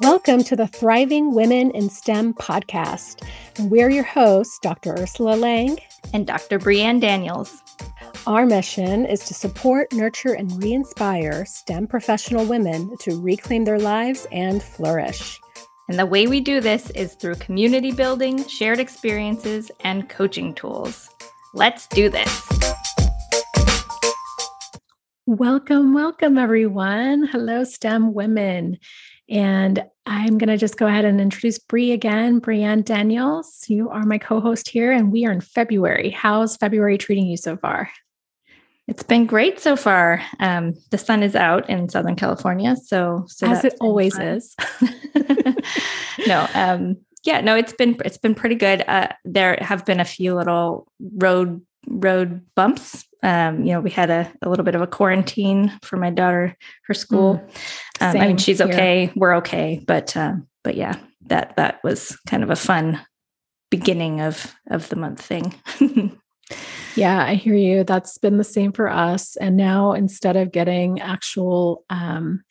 Welcome to the Thriving Women in STEM podcast. And we're your hosts, Dr. Ursula Lang and Dr. Brianne Daniels. Our mission is to support, nurture, and re inspire STEM professional women to reclaim their lives and flourish. And the way we do this is through community building, shared experiences, and coaching tools. Let's do this. Welcome, welcome, everyone. Hello, STEM women. And I'm going to just go ahead and introduce Bree again. Brianne Daniels, you are my co host here, and we are in February. How's February treating you so far? It's been great so far. Um, the sun is out in Southern California, so, so as it always fun. is. no, um, yeah, no, it's been it's been pretty good. Uh, there have been a few little road road bumps. Um, you know, we had a, a little bit of a quarantine for my daughter, her school. Mm, um, I mean, she's okay. Here. We're okay, but uh, but yeah, that that was kind of a fun beginning of of the month thing. yeah, I hear you. That's been the same for us. And now instead of getting actual um,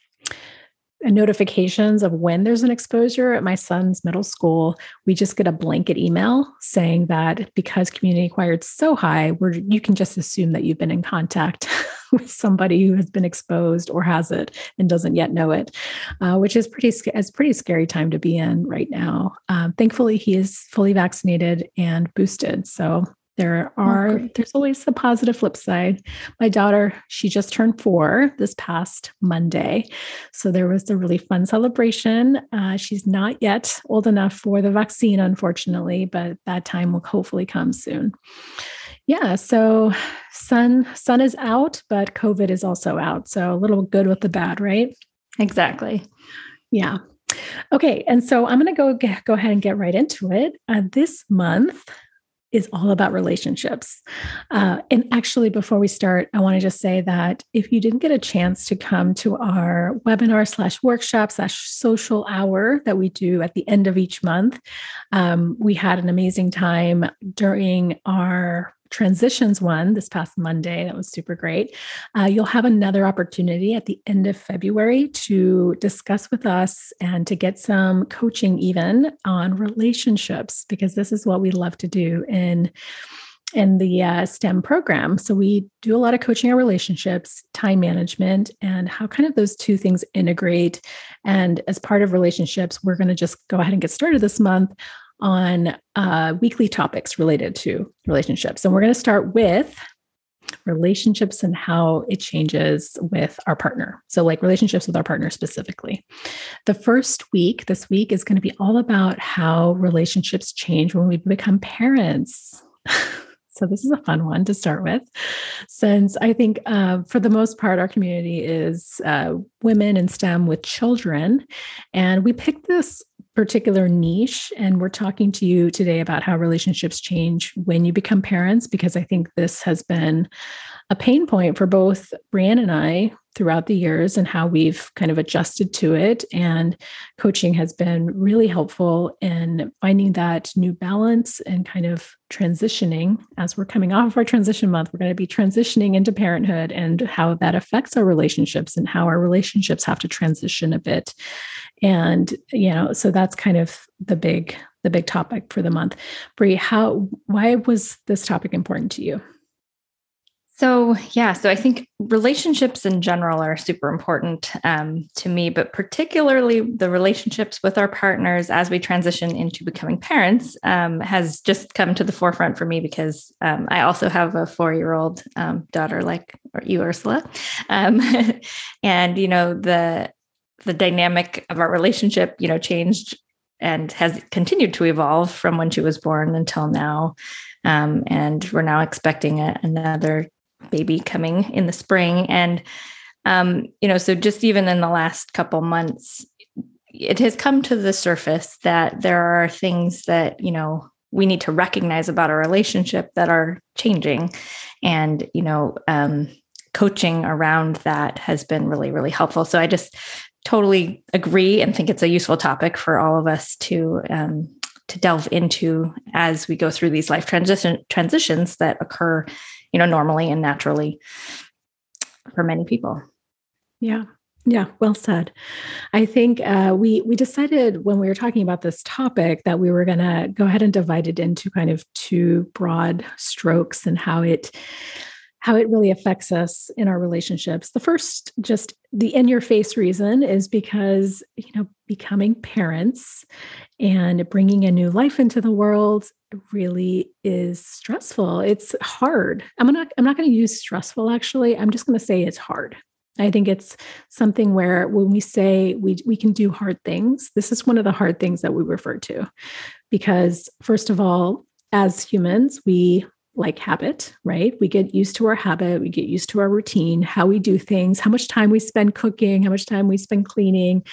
notifications of when there's an exposure at my son's middle school we just get a blanket email saying that because community acquired so high where you can just assume that you've been in contact with somebody who has been exposed or has it and doesn't yet know it uh, which is pretty is pretty scary time to be in right now. Um, thankfully he is fully vaccinated and boosted so there oh, are oh, there's always the positive flip side. My daughter she just turned four this past monday. So there was a really fun celebration. Uh, she's not yet old enough for the vaccine unfortunately but that time will hopefully come soon. Yeah so sun sun is out but covid is also out. So a little good with the bad right? Exactly. Yeah. Okay and so i'm going to go go ahead and get right into it. Uh, this month is all about relationships. Uh, and actually, before we start, I want to just say that if you didn't get a chance to come to our webinar slash workshop slash social hour that we do at the end of each month, um, we had an amazing time during our transitions one this past Monday. That was super great. Uh, you'll have another opportunity at the end of February to discuss with us and to get some coaching even on relationships, because this is what we love to do in in the uh, STEM program. So we do a lot of coaching on relationships, time management, and how kind of those two things integrate. And as part of relationships, we're going to just go ahead and get started this month on uh, weekly topics related to relationships. And we're going to start with relationships and how it changes with our partner. So, like relationships with our partner specifically. The first week, this week, is going to be all about how relationships change when we become parents. So, this is a fun one to start with, since I think uh, for the most part, our community is uh, women in STEM with children. And we picked this particular niche. And we're talking to you today about how relationships change when you become parents, because I think this has been a pain point for both Brianne and I throughout the years and how we've kind of adjusted to it. And coaching has been really helpful in finding that new balance and kind of transitioning as we're coming off of our transition month. We're going to be transitioning into parenthood and how that affects our relationships and how our relationships have to transition a bit. And, you know, so that's kind of the big the big topic for the month. Brie, how why was this topic important to you? So, yeah, so I think relationships in general are super important um, to me, but particularly the relationships with our partners as we transition into becoming parents um, has just come to the forefront for me because um, I also have a four year old um, daughter like you, Ursula. Um, and, you know, the, the dynamic of our relationship, you know, changed and has continued to evolve from when she was born until now. Um, and we're now expecting a, another baby coming in the spring. And, um, you know, so just even in the last couple months, it has come to the surface that there are things that, you know, we need to recognize about our relationship that are changing. And, you know, um, coaching around that has been really, really helpful. So I just totally agree and think it's a useful topic for all of us to um, to delve into as we go through these life transition transitions that occur you know, normally and naturally for many people. Yeah. Yeah, well said. I think uh, we we decided when we were talking about this topic that we were going to go ahead and divide it into kind of two broad strokes and how it how it really affects us in our relationships. The first, just the in your face reason, is because you know becoming parents and bringing a new life into the world really is stressful. It's hard. I'm not I'm not going to use stressful actually. I'm just going to say it's hard I think it's something where when we say we, we can do hard things, this is one of the hard things that we refer to. Because, first of all, as humans, we like habit, right? We get used to our habit, we get used to our routine, how we do things, how much time we spend cooking, how much time we spend cleaning,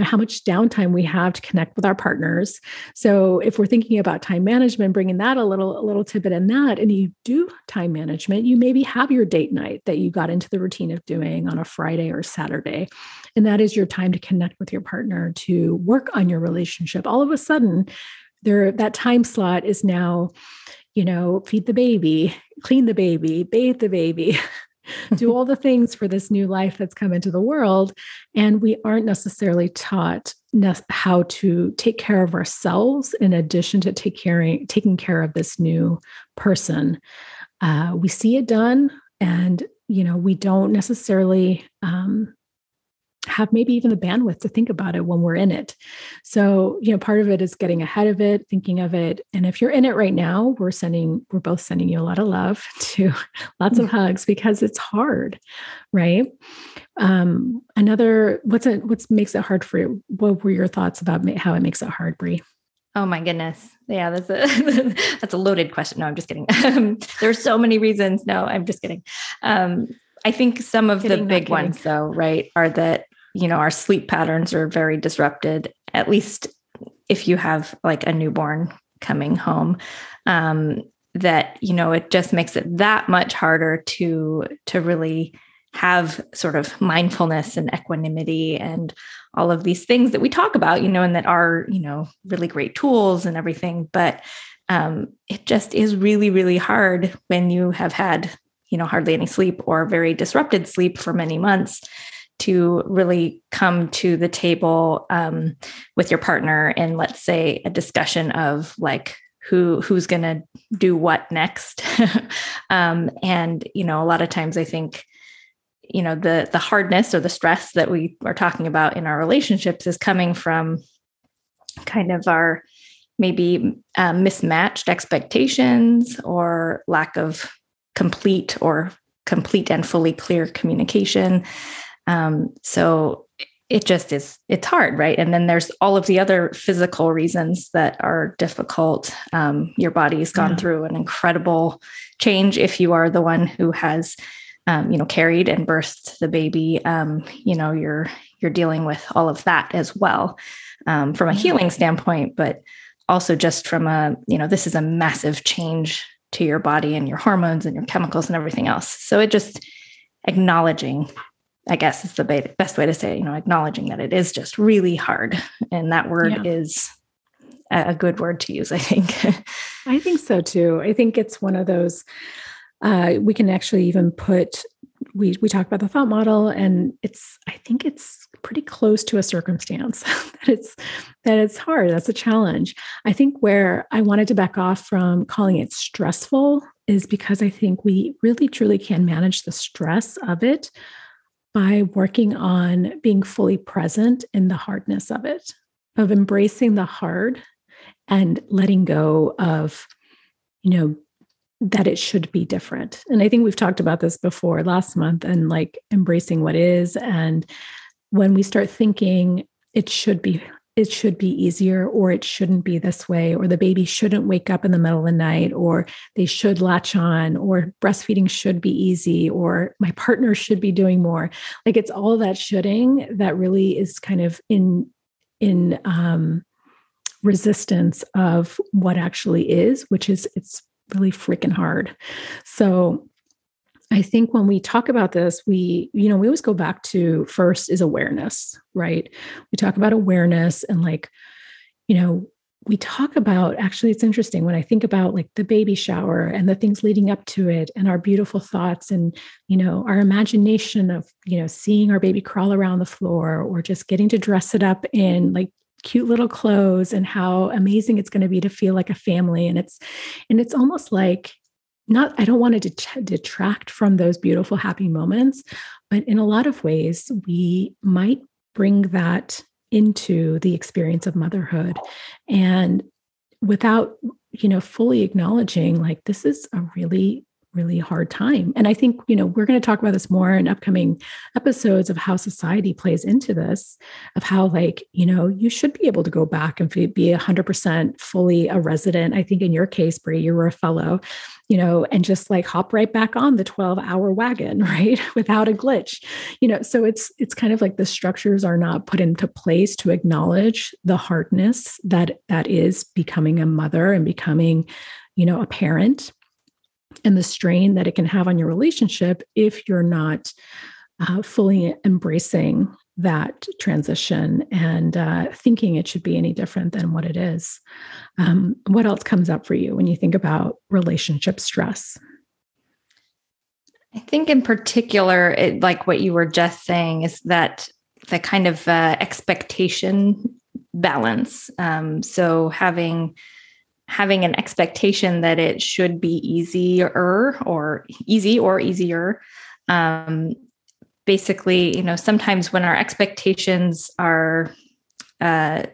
how much downtime we have to connect with our partners. So if we're thinking about time management, bringing that a little a little tidbit in that, and you do time management, you maybe have your date night that you got into the routine of doing on a Friday or Saturday. And that is your time to connect with your partner, to work on your relationship. All of a sudden, there that time slot is now you know, feed the baby, clean the baby, bathe the baby, do all the things for this new life that's come into the world. And we aren't necessarily taught ne- how to take care of ourselves in addition to take caring, taking care of this new person. Uh, we see it done, and you know we don't necessarily um, have maybe even the bandwidth to think about it when we're in it. So, you know, part of it is getting ahead of it, thinking of it. And if you're in it right now, we're sending, we're both sending you a lot of love to lots of hugs because it's hard, right? Um, another, what's it, what makes it hard for you? What were your thoughts about how it makes it hard, Brie? Oh my goodness. Yeah, that's a that's a loaded question. No, I'm just kidding. Um, there's so many reasons. No, I'm just kidding. Um, I think some of kidding, the big ones though, right, are that you know, our sleep patterns are very disrupted, at least if you have like a newborn coming home. Um, that you know it just makes it that much harder to to really have sort of mindfulness and equanimity and all of these things that we talk about you know and that are you know really great tools and everything but um, it just is really really hard when you have had you know hardly any sleep or very disrupted sleep for many months to really come to the table um, with your partner in let's say a discussion of like who who's going to do what next. Um, and you know a lot of times i think you know the the hardness or the stress that we are talking about in our relationships is coming from kind of our maybe um, mismatched expectations or lack of complete or complete and fully clear communication um, so it just is, it's hard, right? And then there's all of the other physical reasons that are difficult. Um, your body's gone yeah. through an incredible change if you are the one who has. Um, you know, carried and birthed the baby. Um, you know, you're you're dealing with all of that as well um, from a healing standpoint, but also just from a you know, this is a massive change to your body and your hormones and your chemicals and everything else. So it just acknowledging I guess is the best way to say it, you know, acknowledging that it is just really hard. And that word yeah. is a good word to use, I think. I think so too. I think it's one of those, uh, we can actually even put, we, we talk about the thought model and it's, I think it's pretty close to a circumstance that it's, that it's hard. That's a challenge. I think where I wanted to back off from calling it stressful is because I think we really truly can manage the stress of it by working on being fully present in the hardness of it, of embracing the hard and letting go of, you know, that it should be different. And I think we've talked about this before last month and like embracing what is. And when we start thinking it should be it should be easier or it shouldn't be this way or the baby shouldn't wake up in the middle of the night or they should latch on or breastfeeding should be easy or my partner should be doing more. Like it's all that shoulding that really is kind of in in um resistance of what actually is which is it's really freaking hard. So I think when we talk about this, we, you know, we always go back to first is awareness, right? We talk about awareness and like, you know, we talk about actually it's interesting when i think about like the baby shower and the things leading up to it and our beautiful thoughts and you know our imagination of you know seeing our baby crawl around the floor or just getting to dress it up in like cute little clothes and how amazing it's going to be to feel like a family and it's and it's almost like not i don't want to det- detract from those beautiful happy moments but in a lot of ways we might bring that into the experience of motherhood. And without you know fully acknowledging like this is a really really hard time. And I think, you know, we're going to talk about this more in upcoming episodes of how society plays into this, of how, like, you know, you should be able to go back and be 100% fully a resident. I think in your case, Brie, you were a fellow, you know, and just like hop right back on the 12 hour wagon, right? Without a glitch, you know, so it's, it's kind of like the structures are not put into place to acknowledge the hardness that, that is becoming a mother and becoming, you know, a parent and the strain that it can have on your relationship if you're not uh, fully embracing that transition and uh, thinking it should be any different than what it is. Um, what else comes up for you when you think about relationship stress? I think, in particular, it, like what you were just saying, is that the kind of uh, expectation balance. Um, so having having an expectation that it should be easier or easy or easier. Um, basically, you know, sometimes when our expectations are uh,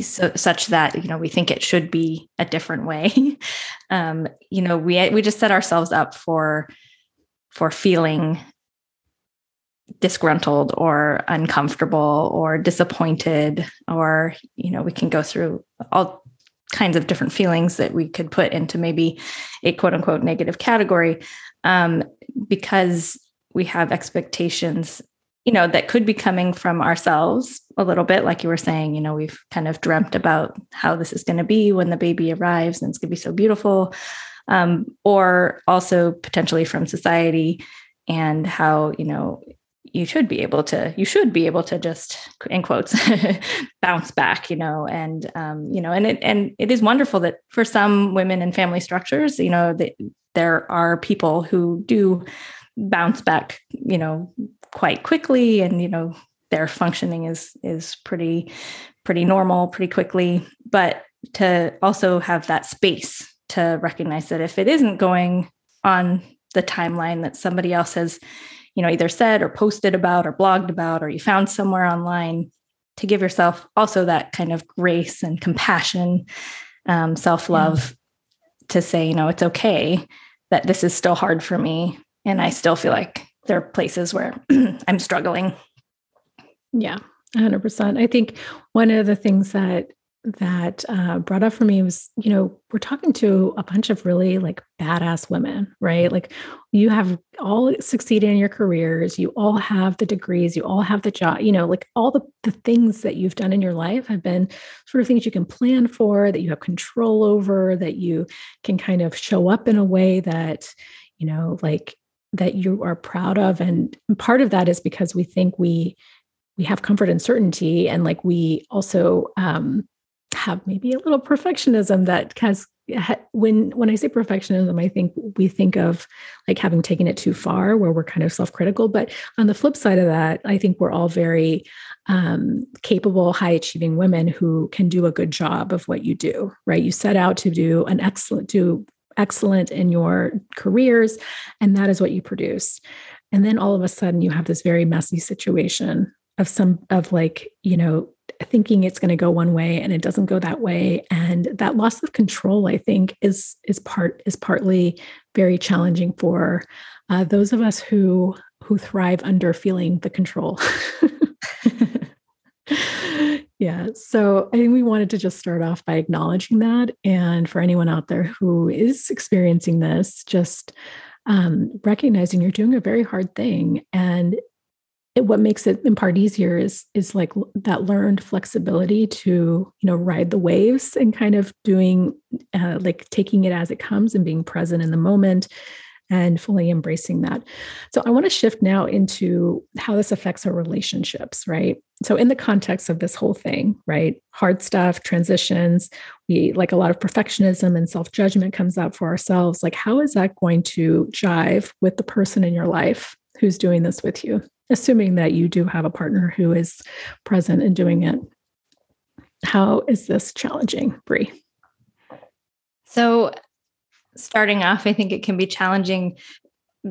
so, such that you know we think it should be a different way, um, you know, we we just set ourselves up for for feeling disgruntled or uncomfortable or disappointed or you know we can go through all kinds of different feelings that we could put into maybe a quote unquote negative category um, because we have expectations you know that could be coming from ourselves a little bit. Like you were saying you know we've kind of dreamt about how this is going to be when the baby arrives and it's going to be so beautiful um, or also potentially from society and how you know you should be able to you should be able to just in quotes bounce back you know and um, you know and it and it is wonderful that for some women in family structures you know that there are people who do bounce back you know quite quickly and you know their functioning is is pretty pretty normal pretty quickly. But to also have that space to recognize that if it isn't going on the timeline that somebody else has you know either said or posted about or blogged about or you found somewhere online to give yourself also that kind of grace and compassion um, self-love yeah. to say you know it's okay that this is still hard for me and i still feel like there are places where i'm struggling yeah 100% i think one of the things that that uh, brought up for me was, you know, we're talking to a bunch of really like badass women, right? Like you have all succeeded in your careers, you all have the degrees, you all have the job, you know, like all the, the things that you've done in your life have been sort of things you can plan for, that you have control over, that you can kind of show up in a way that, you know, like that you are proud of. And part of that is because we think we, we have comfort and certainty and like we also um have maybe a little perfectionism that has when when i say perfectionism i think we think of like having taken it too far where we're kind of self-critical but on the flip side of that i think we're all very um, capable high achieving women who can do a good job of what you do right? You set out to do an excellent do excellent in your careers and that is what you produce. And then all of a sudden you have this very messy situation of some of like you know thinking it's going to go one way and it doesn't go that way. And that loss of control i think is is part is partly very challenging for uh, those of us who who thrive under feeling the control. Yeah so i think we wanted to just start off by acknowledging that. And for anyone out there who is experiencing this just um, recognizing you're doing a very hard thing. And it, what makes it in part easier is is like that learned flexibility to you know ride the waves and kind of doing uh, like taking it as it comes and being present in the moment and fully embracing that. So i want to shift now into how this affects our relationships right? So in the context of this whole thing right hard stuff transitions we like a lot of perfectionism and self-judgment comes out for ourselves. Like how is that going to jive with the person in your life who's doing this with you assuming that you do have a partner who is present and doing it how is this challenging brie? So starting off i think it can be challenging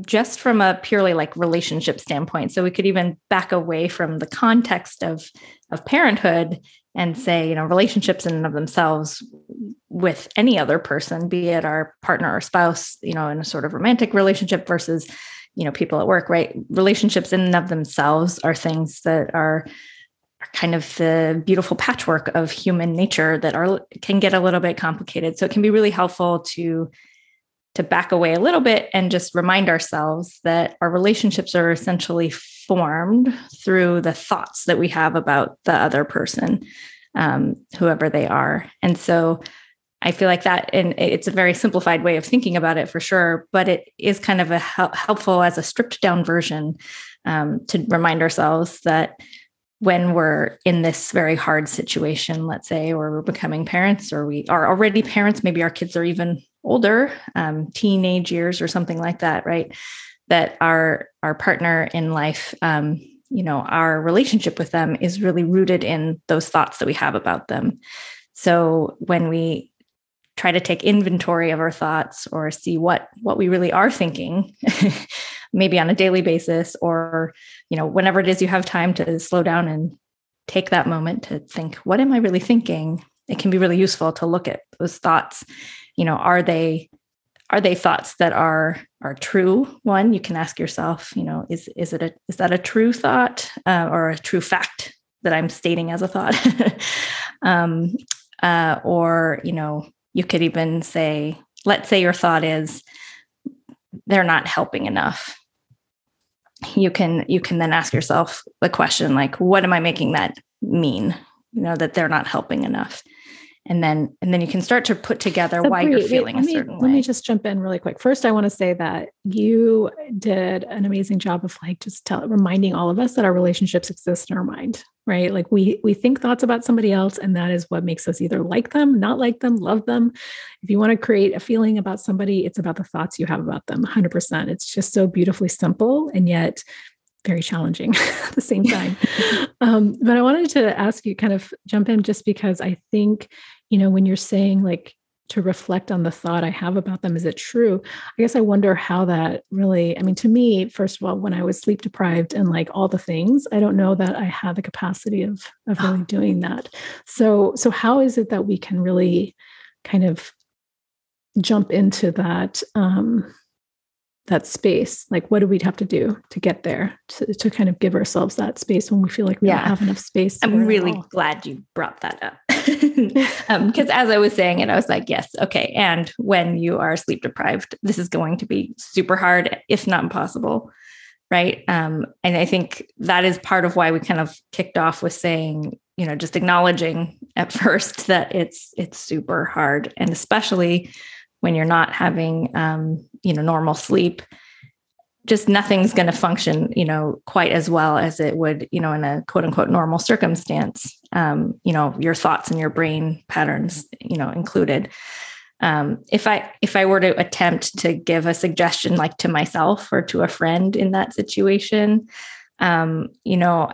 just from a purely like relationship standpoint. So we could even back away from the context of of parenthood and say you know relationships in and of themselves with any other person be it our partner or spouse you know in a sort of romantic relationship versus you know people at work right relationships in and of themselves are things that are kind of the beautiful patchwork of human nature that are can get a little bit complicated so it can be really helpful to to back away a little bit and just remind ourselves that our relationships are essentially formed through the thoughts that we have about the other person, um, whoever they are. And so I feel like that, and it's a very simplified way of thinking about it for sure, but it is kind of a hel- helpful as a stripped down version um, to remind ourselves that when we're in this very hard situation, let's say, or we're becoming parents, or we are already parents, maybe our kids are even older, um, teenage years or something like that, right? That our our partner in life, um, you know, our relationship with them is really rooted in those thoughts that we have about them. So when we try to take inventory of our thoughts or see what what we really are thinking maybe on a daily basis or you know whenever it is you have time to slow down and take that moment to think what am i really thinking? It can be really useful to look at those thoughts. You know are they are they thoughts that are are true? One you can ask yourself you know is is it a is that a true thought uh, or a true fact that i'm stating as a thought? Um, uh, or you know you could even say let's say your thought is they're not helping enough. You can you can then ask yourself the question like what am i making that mean? You know that they're not helping enough and then and then you can start to put together so why you're feeling wait, a certain me, way. Let me just jump in really quick. First, I want to say that you did an amazing job of like just tell, reminding all of us that our relationships exist in our mind, right? Like we we think thoughts about somebody else, and that is what makes us either like them, not like them, love them. If you want to create a feeling about somebody, it's about the thoughts you have about them. 100%. It's just so beautifully simple, and yet very challenging at the same time. um, but I wanted to ask you kind of jump in just because I think, you know, when you're saying like to reflect on the thought I have about them, is it true? I guess I wonder how that really, I mean, to me, first of all, when I was sleep deprived and like all the things, I don't know that I have the capacity of of really doing that. So, so how is it that we can really kind of jump into that um that space like what do we have to do to get there to, to kind of give ourselves that space when we feel like we yeah. don't have enough space i'm really glad you brought that up. Because um, as i was saying it i was like yes okay and when you are sleep deprived this is going to be super hard if not impossible right? Um, and i think that is part of why we kind of kicked off with saying you know just acknowledging at first that it's it's super hard and especially when you're not having um, you know normal sleep just nothing's going to function you know quite as well as it would you know in a quote unquote normal circumstance um, you know your thoughts and your brain patterns you know included. Um, if i if i were to attempt to give a suggestion like to myself or to a friend in that situation um, you know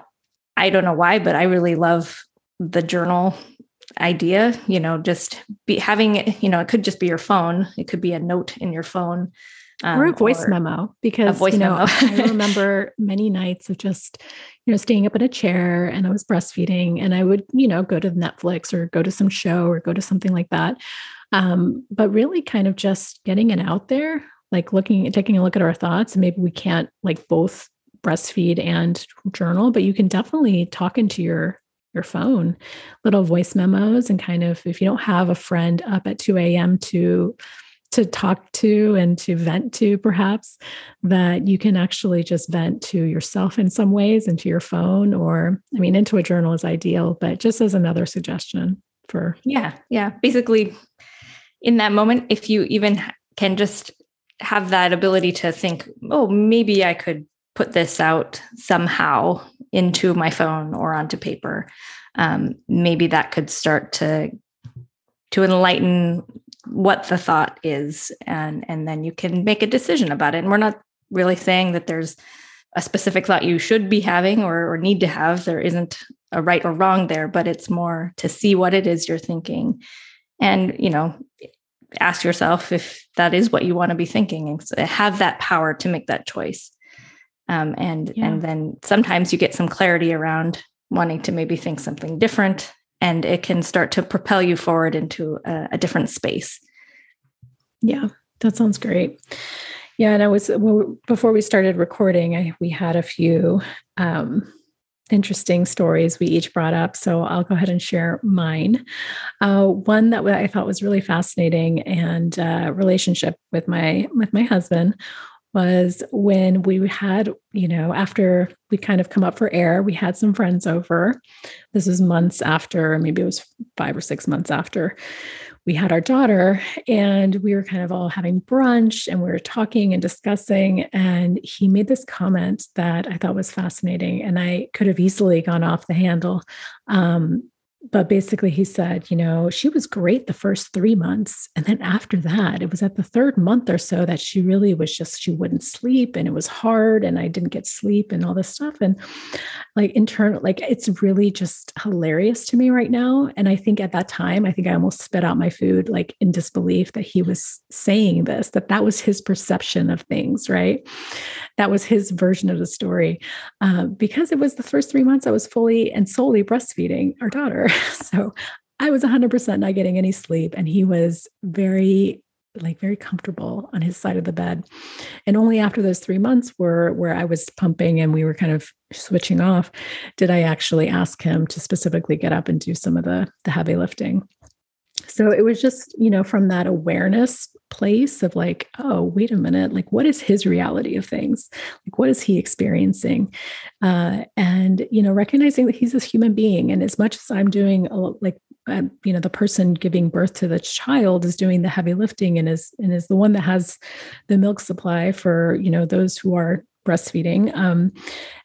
i don't know why but i really love the journal idea you know just be having it you know it could just be your phone. It could be a note in your phone um, or a voice or memo because voice you know i remember many nights of just you know staying up in a chair and i was breastfeeding and i would you know go to netflix or go to some show or go to something like that. Um, but really kind of just getting it out there like looking taking a look at our thoughts. And maybe we can't like both breastfeed and journal but you can definitely talk into your your phone, little voice memos, and kind of if you don't have a friend up at 2 a.m. to to talk to and to vent to perhaps that you can actually just vent to yourself in some ways into your phone or i mean into a journal is ideal but just as another suggestion for yeah yeah basically in that moment if you even can just have that ability to think oh maybe i could put this out somehow into my phone or onto paper, um, maybe that could start to to enlighten what the thought is and and then you can make a decision about it. And we're not really saying that there's a specific thought you should be having or, or need to have. There isn't a right or wrong there but it's more to see what it is you're thinking and you know ask yourself if that is what you want to be thinking and have that power to make that choice um, and yeah. and then sometimes you get some clarity around wanting to maybe think something different and it can start to propel you forward into a, a different space yeah that sounds great yeah and i was well, before we started recording I, we had a few um, interesting stories we each brought up. So I'll go ahead and share mine. Uh, one that I thought was really fascinating and uh, relationship with my with my husband was when we had, you know, after we kind of come up for air, we had some friends over. This was months after, maybe it was five or six months after we had our daughter and we were kind of all having brunch and we were talking and discussing and he made this comment that i thought was fascinating and i could have easily gone off the handle um, but basically he said you know she was great the first three months. And then after that it was at the third month or so that she really was just she wouldn't sleep and it was hard and i didn't get sleep and all this stuff. And like internal like it's really just hilarious to me right now. And i think at that time i think i almost spit out my food like in disbelief that he was saying this that that was his perception of things right that was his version of the story uh, because it was the first three months i was fully and solely breastfeeding our daughter so I was 100% not getting any sleep. And he was very, like, very comfortable on his side of the bed. And only after those three months were where I was pumping and we were kind of switching off, did I actually ask him to specifically get up and do some of the, the heavy lifting. So it was just, you know, from that awareness place of like, oh, wait a minute, like, what is his reality of things? Like, what is he experiencing? Uh, and, you know, recognizing that he's this human being. And as much as I'm doing, a, like, you know, the person giving birth to the child is doing the heavy lifting and is, and is the one that has the milk supply for, you know, those who are breastfeeding. Um,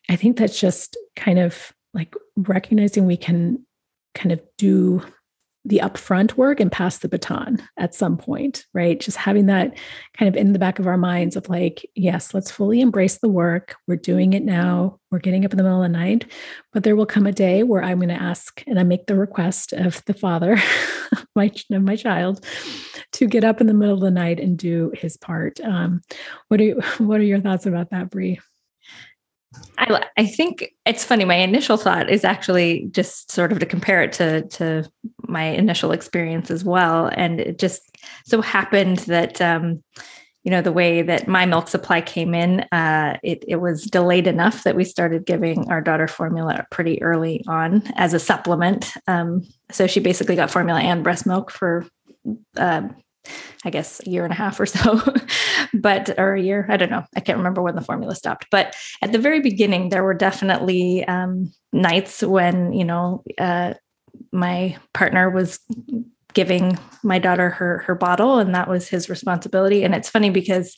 I think that's just kind of like recognizing we can kind of do the upfront work and pass the baton at some point, right? Just having that kind of in the back of our minds of like, yes, let's fully embrace the work. We're doing it now. We're getting up in the middle of the night. But there will come a day where I'm going to ask and I make the request of the father, my, of my child, to get up in the middle of the night and do his part. Um, what are you, what are your thoughts about that, Bree? I, I think it's funny. My initial thought is actually just sort of to compare it to to my initial experience as well, and it just so happened that um, you know the way that my milk supply came in, uh, it it was delayed enough that we started giving our daughter formula pretty early on as a supplement. Um, so she basically got formula and breast milk for uh, I guess a year and a half or so, but or a year, I don't know. I can't remember when the formula stopped. But at the very beginning, there were definitely um, nights when you know uh, my partner was giving my daughter her her bottle, and that was his responsibility. And it's funny because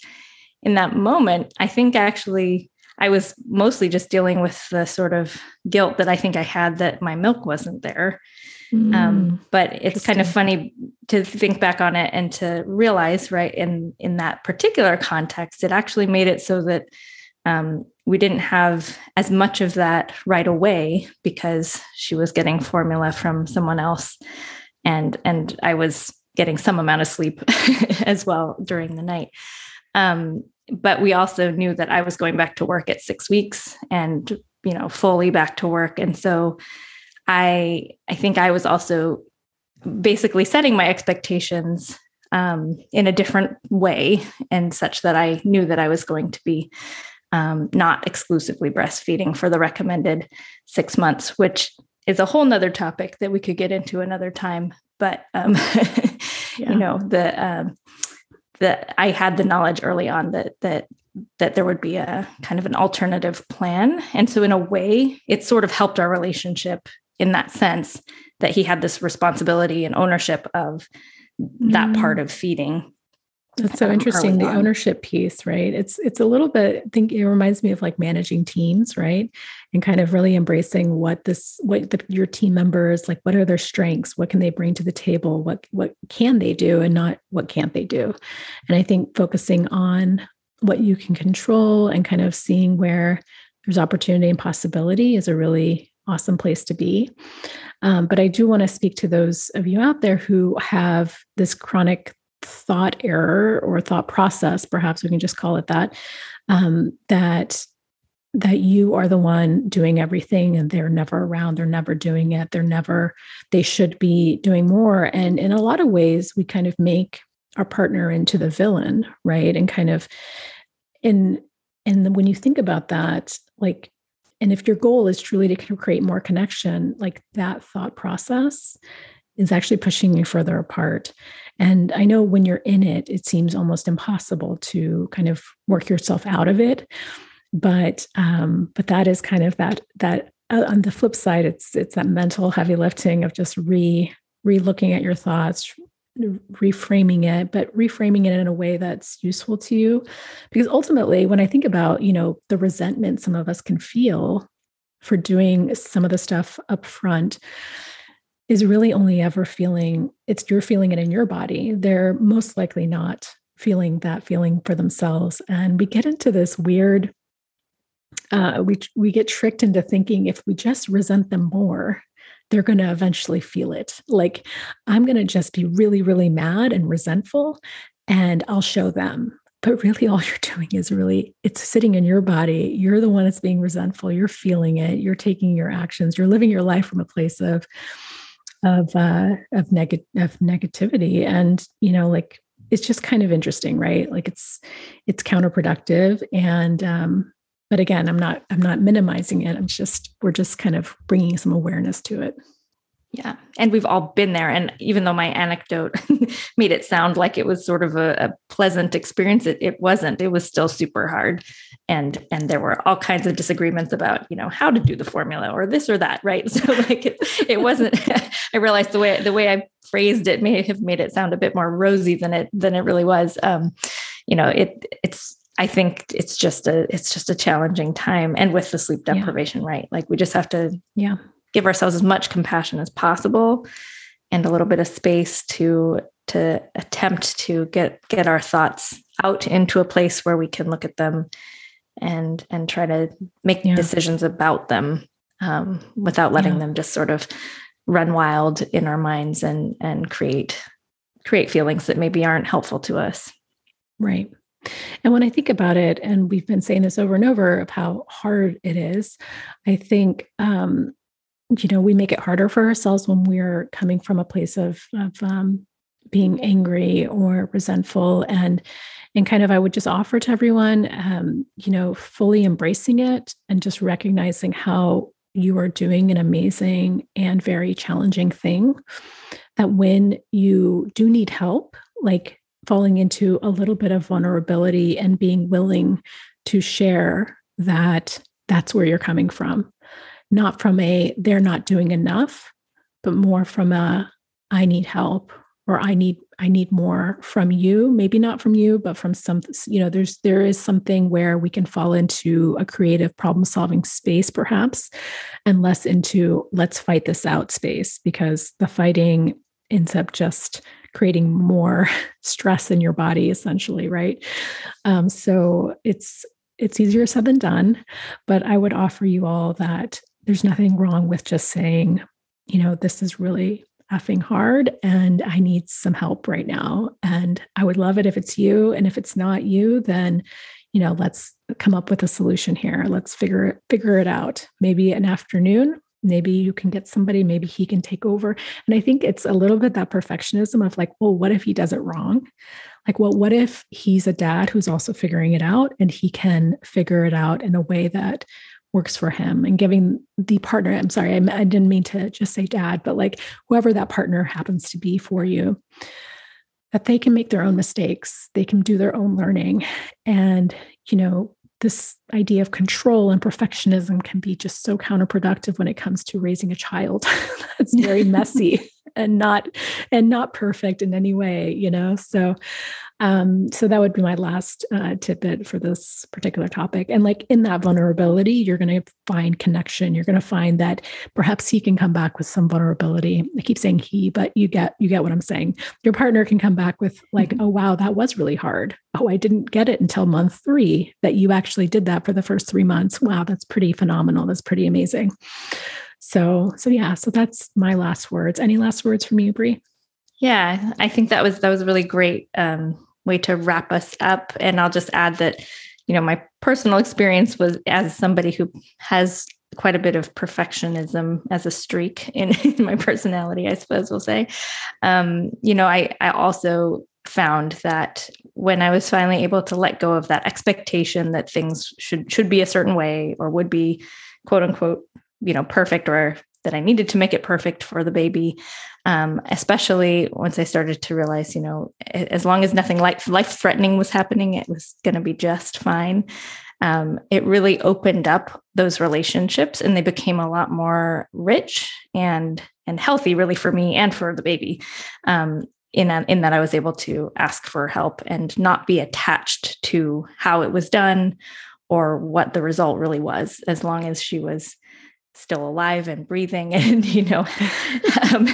in that moment, I think actually I was mostly just dealing with the sort of guilt that I think I had that my milk wasn't there. Um, mm, um, but it's kind of funny to think back on it and to realize, right, in in that particular context, it actually made it so that um, we didn't have as much of that right away because she was getting formula from someone else, and and I was getting some amount of sleep as well during the night. Um, but we also knew that I was going back to work at six weeks and you know fully back to work, and so I I think I was also basically setting my expectations um, in a different way and such that I knew that I was going to be um, not exclusively breastfeeding for the recommended six months, which is a whole nother topic that we could get into another time. But um, yeah. you know, the um, that I had the knowledge early on that that that there would be a kind of an alternative plan. And so in a way, it sort of helped our relationship in that sense that he had this responsibility and ownership of that mm. part of feeding That's so interesting. The ownership piece, right? It's it's a little bit. I think it reminds me of like managing teams, right? And kind of really embracing what this, what the, your team members like. What are their strengths? What can they bring to the table? What what can they do, and not what can't they do? And I think focusing on what you can control and kind of seeing where there's opportunity and possibility is a really awesome place to be. Um, but I do want to speak to those of you out there who have this chronic thought error or thought process, perhaps we can just call it that, um, that that you are the one doing everything and they're never around they're never doing it they're never they should be doing more and in a lot of ways we kind of make our partner into the villain right and kind of in and when you think about that like and if your goal is truly to create more connection like that thought process is actually pushing you further apart. And i know when you're in it it seems almost impossible to kind of work yourself out of it. But um but that is kind of that that uh, on the flip side it's it's that mental heavy lifting of just re re-looking at your thoughts reframing it but reframing it in a way that's useful to you. Because ultimately when i think about you know the resentment some of us can feel for doing some of the stuff up front is really only ever feeling it's you're feeling it in your body. They're most likely not feeling that feeling for themselves. And we get into this weird uh, we we get tricked into thinking if we just resent them more they're going to eventually feel it. Like, I'm going to just be really, really mad and resentful, and I'll show them. But really, all you're doing is really, it's sitting in your body. You're the one that's being resentful. You're feeling it. You're taking your actions. You're living your life from a place of, of, uh, of, neg- of negativity. And, you know, like, it's just kind of interesting, right? Like, it's, it's counterproductive. And, um, but again i'm not i'm not minimizing it. I'm just we're just kind of bringing some awareness to it. Yeah. And we've all been there. And even though my anecdote made it sound like it was sort of a, a pleasant experience it, it wasn't. It was still super hard. And and there were all kinds of disagreements about you know how to do the formula or this or that right? So like it, it wasn't i realized the way the way i phrased it may have made it sound a bit more rosy than it than it really was. Um you know it it's I think it's just a it's just a challenging time and with the sleep deprivation, yeah. right? Like we just have to yeah, give ourselves as much compassion as possible and a little bit of space to to attempt to get get our thoughts out into a place where we can look at them and and try to make yeah. decisions about them um, without letting yeah. them just sort of run wild in our minds and and create create feelings that maybe aren't helpful to us right and when I think about it, and we've been saying this over and over of how hard it is, I think, um, you know, we make it harder for ourselves when we're coming from a place of, of um, being angry or resentful. And, and kind of, I would just offer to everyone, um, you know, fully embracing it and just recognizing how you are doing an amazing and very challenging thing. That when you do need help, like falling into a little bit of vulnerability and being willing to share that that's where you're coming from. Not from a they're not doing enough but more from a i need help or i need i need more from you. Maybe not from you but from some you know there's there is something where we can fall into a creative problem solving space perhaps and less into let's fight this out space because the fighting ends up just creating more stress in your body essentially right? Um, so it's it's easier said than done but i would offer you all that there's nothing wrong with just saying you know this is really effing hard and i need some help right now. And i would love it if it's you. And if it's not you then you know let's come up with a solution here. Let's figure figure it out. Maybe an afternoon maybe you can get somebody maybe he can take over. And i think it's a little bit that perfectionism of like well what if he does it wrong? Like well what if he's a dad who's also figuring it out and he can figure it out in a way that works for him and giving the partner i'm sorry I, I didn't mean to just say dad but like whoever that partner happens to be for you that they can make their own mistakes. They can do their own learning. And you know this idea of control and perfectionism can be just so counterproductive when it comes to raising a child. That's very messy and not and not perfect in any way you know? So Um, so that would be my last uh, tidbit for this particular topic. And like in that vulnerability, you're going to find connection. You're going to find that perhaps he can come back with some vulnerability. I keep saying he, but you get you get what I'm saying. Your partner can come back with like, mm-hmm. oh wow, that was really hard. Oh, I didn't get it until month three that you actually did that for the first three months. Wow, that's pretty phenomenal. That's pretty amazing. So so yeah, so that's my last words. Any last words from you, Brie? Yeah, I think that was that was a really great um, way to wrap us up. And I'll just add that, you know, my personal experience was as somebody who has quite a bit of perfectionism as a streak in, in my personality, I suppose we'll say. Um, you know, I I also found that when I was finally able to let go of that expectation that things should should be a certain way or would be quote unquote, you know, perfect or that I needed to make it perfect for the baby. Um, especially once I started to realize, you know, as long as nothing life life threatening was happening, it was going to be just fine. Um, it really opened up those relationships, and they became a lot more rich and and healthy, really for me and for the baby. Um, in, a, in that I was able to ask for help and not be attached to how it was done or what the result really was, as long as she was still alive and breathing and you know um,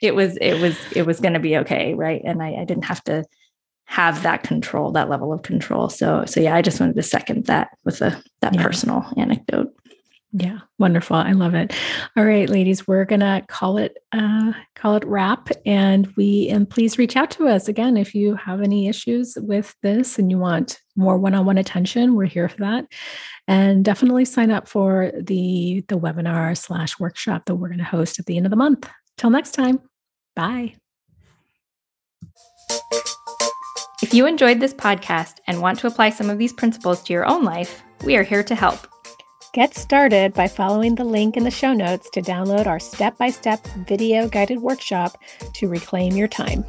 it was it was it was going to be okay right? And I, I, didn't have to have that control that level of control. So so yeah i just wanted to second that with a that yeah. personal anecdote yeah, wonderful. I love it. All right, ladies, we're gonna call it uh, call it wrap, and we and please reach out to us again if you have any issues with this and you want more one-on-one attention. We're here for that, and definitely sign up for the the webinar slash workshop that we're going to host at the end of the month. Till next time, bye. If you enjoyed this podcast and want to apply some of these principles to your own life, we are here to help. Get started by following the link in the show notes to download our step by step video guided workshop to reclaim your time.